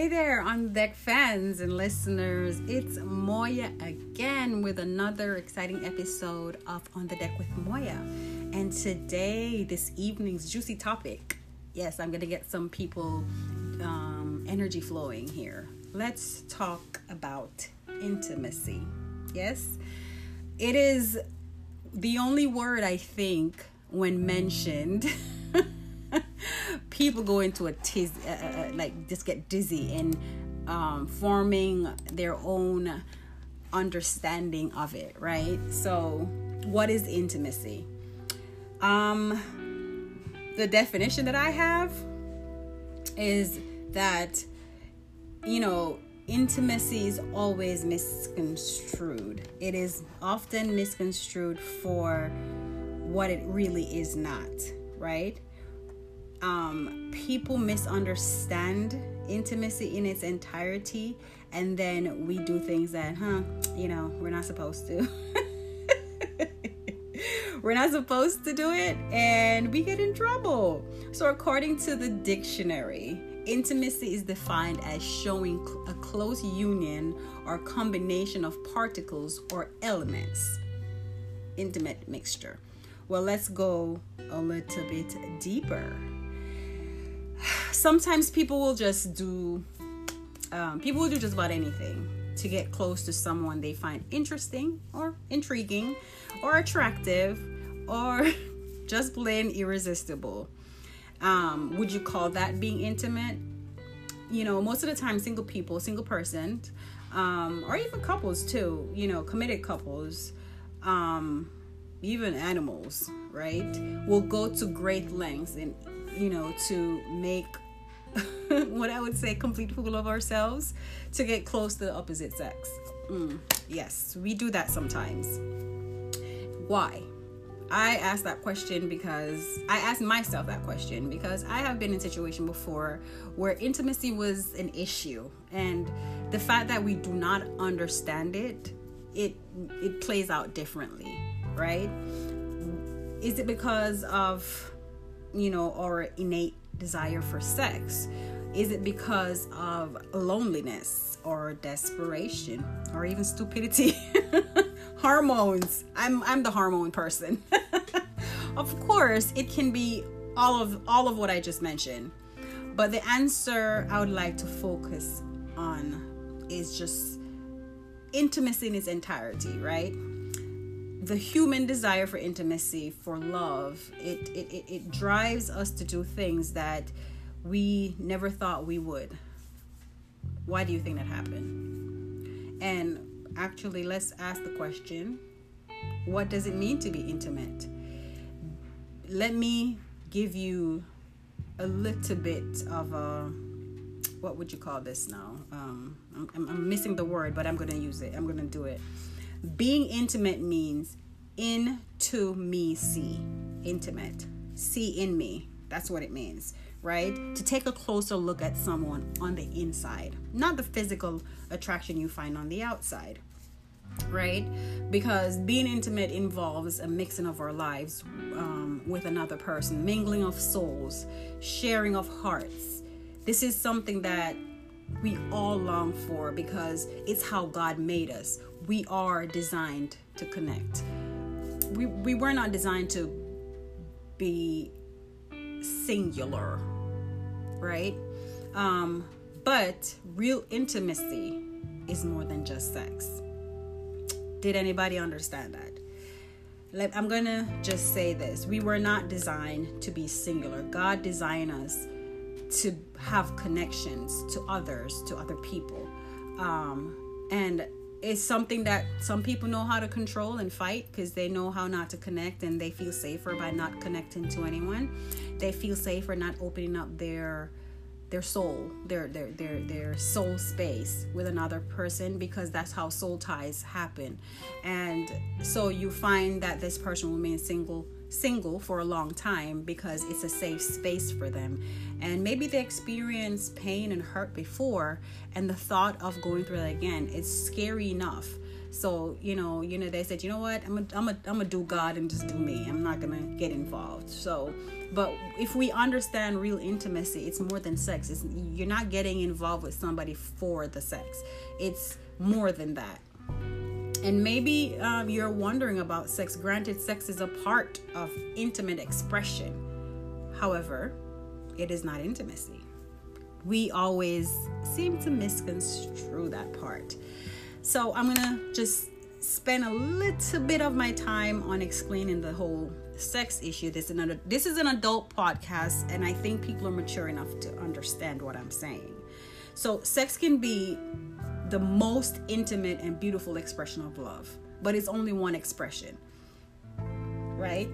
Hey there, on deck fans and listeners. It's Moya again with another exciting episode of On the Deck with Moya. And today, this evening's juicy topic. Yes, I'm gonna get some people um, energy flowing here. Let's talk about intimacy. Yes, it is the only word I think when mentioned. people go into a tiz, uh, uh, uh, like just get dizzy and um, forming their own understanding of it, right? So, what is intimacy? Um, the definition that I have is that you know intimacy is always misconstrued. It is often misconstrued for what it really is not, right? Um, people misunderstand intimacy in its entirety, and then we do things that, huh, you know, we're not supposed to. we're not supposed to do it, and we get in trouble. So, according to the dictionary, intimacy is defined as showing a close union or combination of particles or elements. Intimate mixture. Well, let's go a little bit deeper sometimes people will just do um, people will do just about anything to get close to someone they find interesting or intriguing or attractive or just plain irresistible. Um, would you call that being intimate? You know most of the time single people single person um, or even couples too you know committed couples um, even animals right will go to great lengths and you know to make what I would say complete fool of ourselves to get close to the opposite sex. Mm, yes, we do that sometimes. Why? I ask that question because I ask myself that question because I have been in a situation before where intimacy was an issue and the fact that we do not understand it it it plays out differently, right? Is it because of you know our innate desire for sex? Is it because of loneliness or desperation or even stupidity? Hormones. I'm I'm the hormone person. of course, it can be all of all of what I just mentioned. But the answer I would like to focus on is just intimacy in its entirety, right? The human desire for intimacy, for love, it, it, it, it drives us to do things that we never thought we would. Why do you think that happened? And actually, let's ask the question what does it mean to be intimate? Let me give you a little bit of a what would you call this now? Um, I'm, I'm missing the word, but I'm going to use it. I'm going to do it. Being intimate means into me see. Intimate. See in me. That's what it means, right? To take a closer look at someone on the inside, not the physical attraction you find on the outside, right? Because being intimate involves a mixing of our lives um, with another person, mingling of souls, sharing of hearts. This is something that we all long for because it's how God made us. We are designed to connect. We, we were not designed to be singular, right? Um, but real intimacy is more than just sex. Did anybody understand that? Let, I'm gonna just say this. We were not designed to be singular. God designed us to have connections to others, to other people. Um, and it's something that some people know how to control and fight because they know how not to connect and they feel safer by not connecting to anyone. They feel safer not opening up their their soul, their their their their soul space with another person because that's how soul ties happen. And so you find that this person will remains single single for a long time because it's a safe space for them. And maybe they experienced pain and hurt before, and the thought of going through that again is scary enough So, you know, you know, they said, you know what, I'm gonna I'm a, I'm gonna do God and just do me. I'm not gonna get involved. So, but if we understand real intimacy, it's more than sex. It's, you're not getting involved with somebody for the sex. It's more than that. And maybe um, you're wondering about sex. Granted, sex is a part of intimate expression. However, it is not intimacy. We always seem to misconstrue that part. So I'm gonna just spend a little bit of my time on explaining the whole sex issue. This is another this is an adult podcast, and I think people are mature enough to understand what I'm saying. So sex can be the most intimate and beautiful expression of love, but it's only one expression. Right?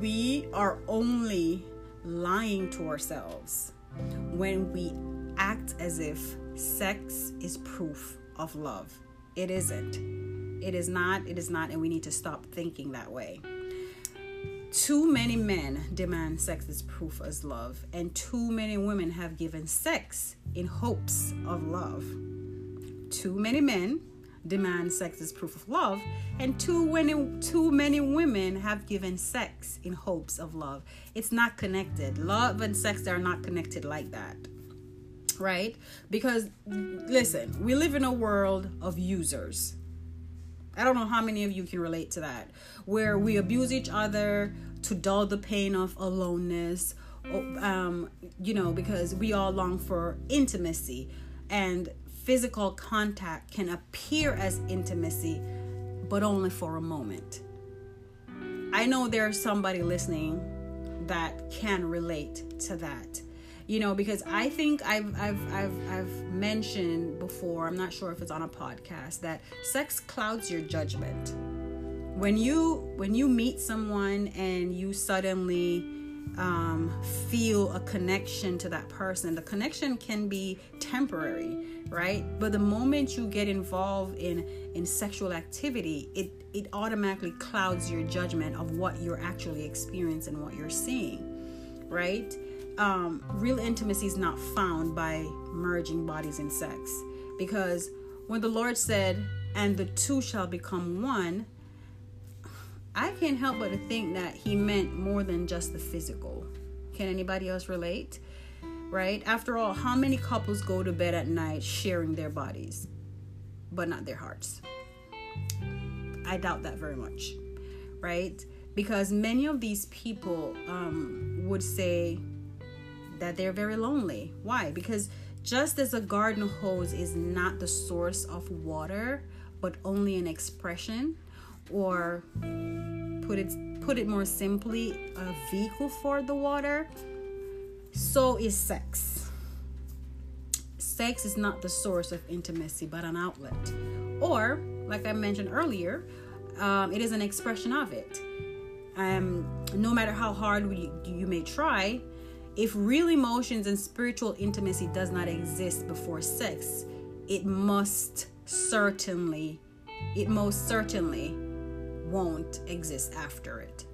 We are only lying to ourselves when we act as if sex is proof of love. It isn't. It is not. It is not. And we need to stop thinking that way. Too many men demand sex as proof as love, and too many women have given sex in hopes of love. Too many men demand sex as proof of love, and too many, too many women have given sex in hopes of love. It's not connected. Love and sex are not connected like that right? Because listen, we live in a world of users. I don't know how many of you can relate to that, where we abuse each other to dull the pain of aloneness, um, you know, because we all long for intimacy, and physical contact can appear as intimacy, but only for a moment. I know there's somebody listening that can relate to that you know because i think I've, I've i've i've mentioned before i'm not sure if it's on a podcast that sex clouds your judgment. When you when you meet someone and you suddenly um, feel a connection to that person the connection can be temporary right? But the moment you get involved in in sexual activity it it automatically clouds your judgment of what you're actually experiencing what you're seeing right um, real intimacy is not found by merging bodies in sex. Because when the Lord said, and the two shall become one, I can't help but to think that he meant more than just the physical. Can anybody else relate? Right? After all, how many couples go to bed at night sharing their bodies, but not their hearts? I doubt that very much. Right? Because many of these people um, would say, that they're very lonely. Why? Because just as a garden hose is not the source of water, but only an expression, or put it put it more simply, a vehicle for the water, so is sex. Sex is not the source of intimacy, but an outlet. Or, like I mentioned earlier, um, it is an expression of it. Um, no matter how hard we, you may try, if real emotions and spiritual intimacy does not exist before sex, it must certainly, it most certainly won't exist after it.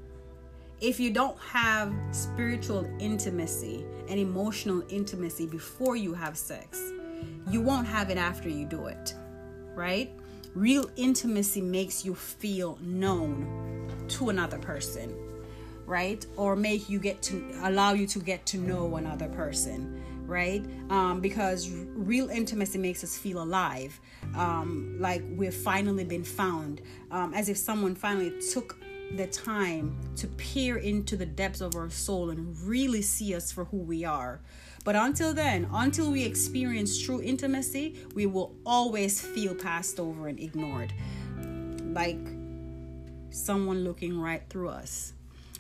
If you don't have spiritual intimacy and emotional intimacy before you have sex, you won't have it after you do it, right? Real intimacy makes you feel known to another person right? Or make you get to allow you to get to know another person right? Um, because real intimacy makes us feel alive. Um, like we've finally been found. Um, as if someone finally took the time to peer into the depths of our soul and really see us for who we are. But until then until we experience true intimacy we will always feel passed over and ignored. Like someone looking right through us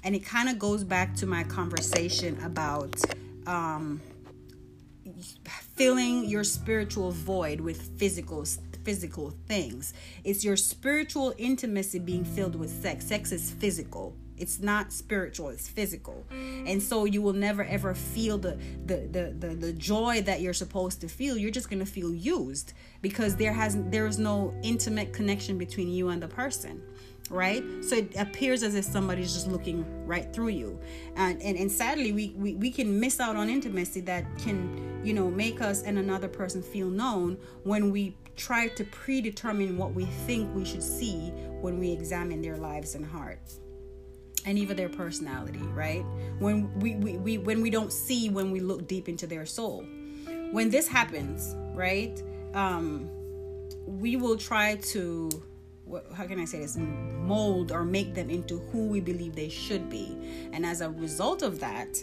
and it kind of goes back to my conversation about um, filling your spiritual void with physical physical things. It's your spiritual intimacy being filled with sex. Sex is physical. It's not spiritual, it's physical. And so you will never ever feel the the the the, the joy that you're supposed to feel. You're just going to feel used because there has there is no intimate connection between you and the person right? So it appears as if somebody's just looking right through you. And and, and sadly we, we we can miss out on intimacy that can you know make us and another person feel known when we try to predetermine what we think we should see when we examine their lives and heart and even their personality right? When we, we, we when we don't see when we look deep into their soul. When this happens right um we will try to how can I say this mold or make them into who we believe they should be. And as a result of that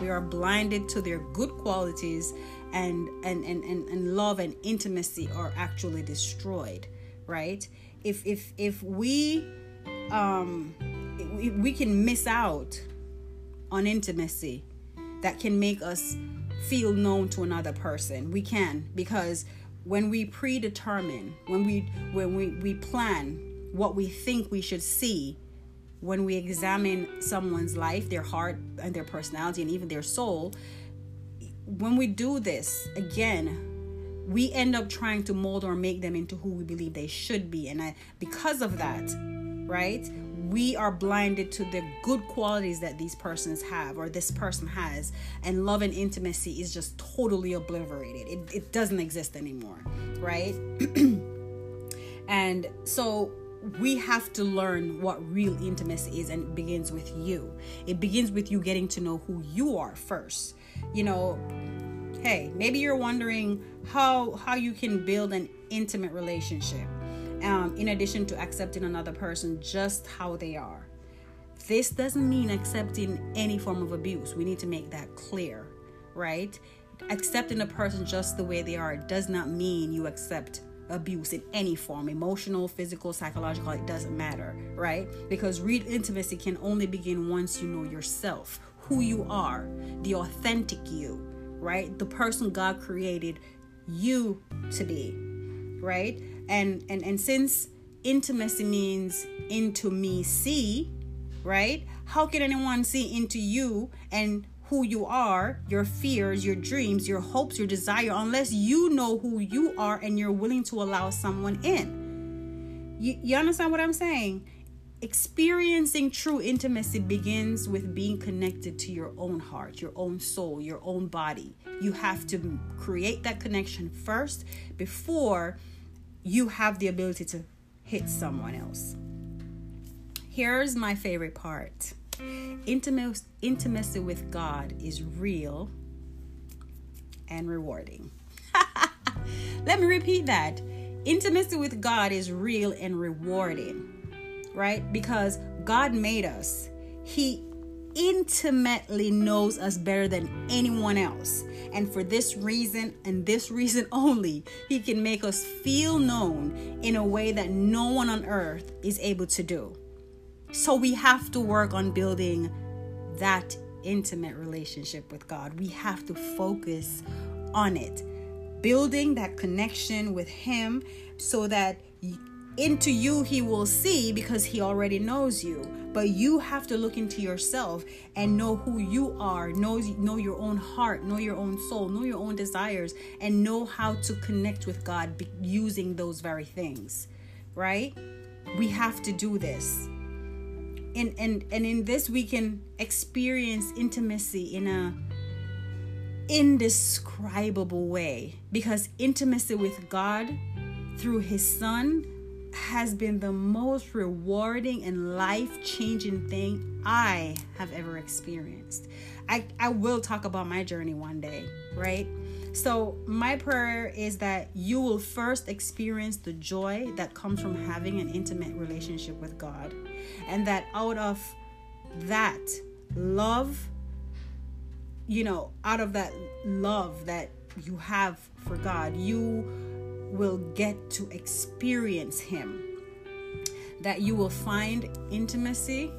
we are blinded to their good qualities and and and, and, and love and intimacy are actually destroyed right? If if if we um we, we can miss out on intimacy that can make us feel known to another person. We can because when we predetermine when we when we, we plan what we think we should see when we examine someone's life their heart and their personality and even their soul when we do this again we end up trying to mold or make them into who we believe they should be. And I, because of that right we are blinded to the good qualities that these persons have or this person has and love and intimacy is just totally obliterated. It, it doesn't exist anymore right? And so we have to learn what real intimacy is and it begins with you. It begins with you getting to know who you are first. You know hey maybe you're wondering how how you can build an intimate relationship um, in addition to accepting another person just how they are. This doesn't mean accepting any form of abuse. We need to make that clear right? Accepting a person just the way they are does not mean you accept abuse in any form emotional physical psychological it doesn't matter right? Because real intimacy can only begin once you know yourself who you are the authentic you right? The person god created you to be right and and and since intimacy means into me see right how can anyone see into you and who you are, your fears, your dreams, your hopes, your desire, unless you know who you are and you're willing to allow someone in. You, you understand what I'm saying? Experiencing true intimacy begins with being connected to your own heart, your own soul, your own body. You have to create that connection first before you have the ability to hit someone else. Here's my favorite part intimacy with God is real and rewarding. Let me repeat that. Intimacy with God is real and rewarding right? Because God made us. He intimately knows us better than anyone else. And for this reason and this reason only, He can make us feel known in a way that no one on earth is able to do. So we have to work on building that intimate relationship with God. We have to focus on it, building that connection with Him so that into you he will see because he already knows you but you have to look into yourself and know who you are know know your own heart know your own soul know your own desires and know how to connect with god using those very things right? We have to do this. And and and in this we can experience intimacy in a indescribable way because intimacy with god through his son has been the most rewarding and life changing thing I have ever experienced. I, I will talk about my journey one day, right? So, my prayer is that you will first experience the joy that comes from having an intimate relationship with God, and that out of that love, you know, out of that love that you have for God, you will get to experience Him. That you will find intimacy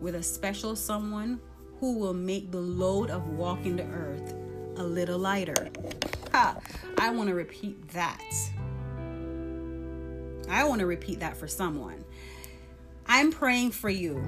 with a special someone who will make the load of walking the earth a little lighter. Ha! I want to repeat that. I want to repeat that for someone. I'm praying for you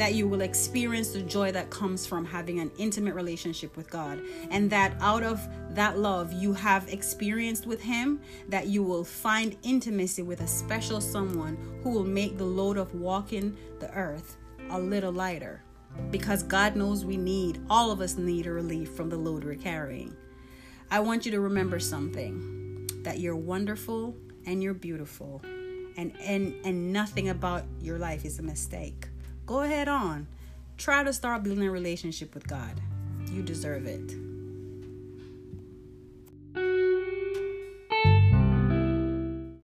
that you will experience the joy that comes from having an intimate relationship with God, and that out of that love you have experienced with Him, that you will find intimacy with a special someone who will make the load of walking the earth a little lighter. Because God knows we need, all of us need a relief from the load we're carrying. I want you to remember something. that you're wonderful and you're beautiful and and and nothing about your life is a mistake. Go ahead on. Try to start building a relationship with God. You deserve it.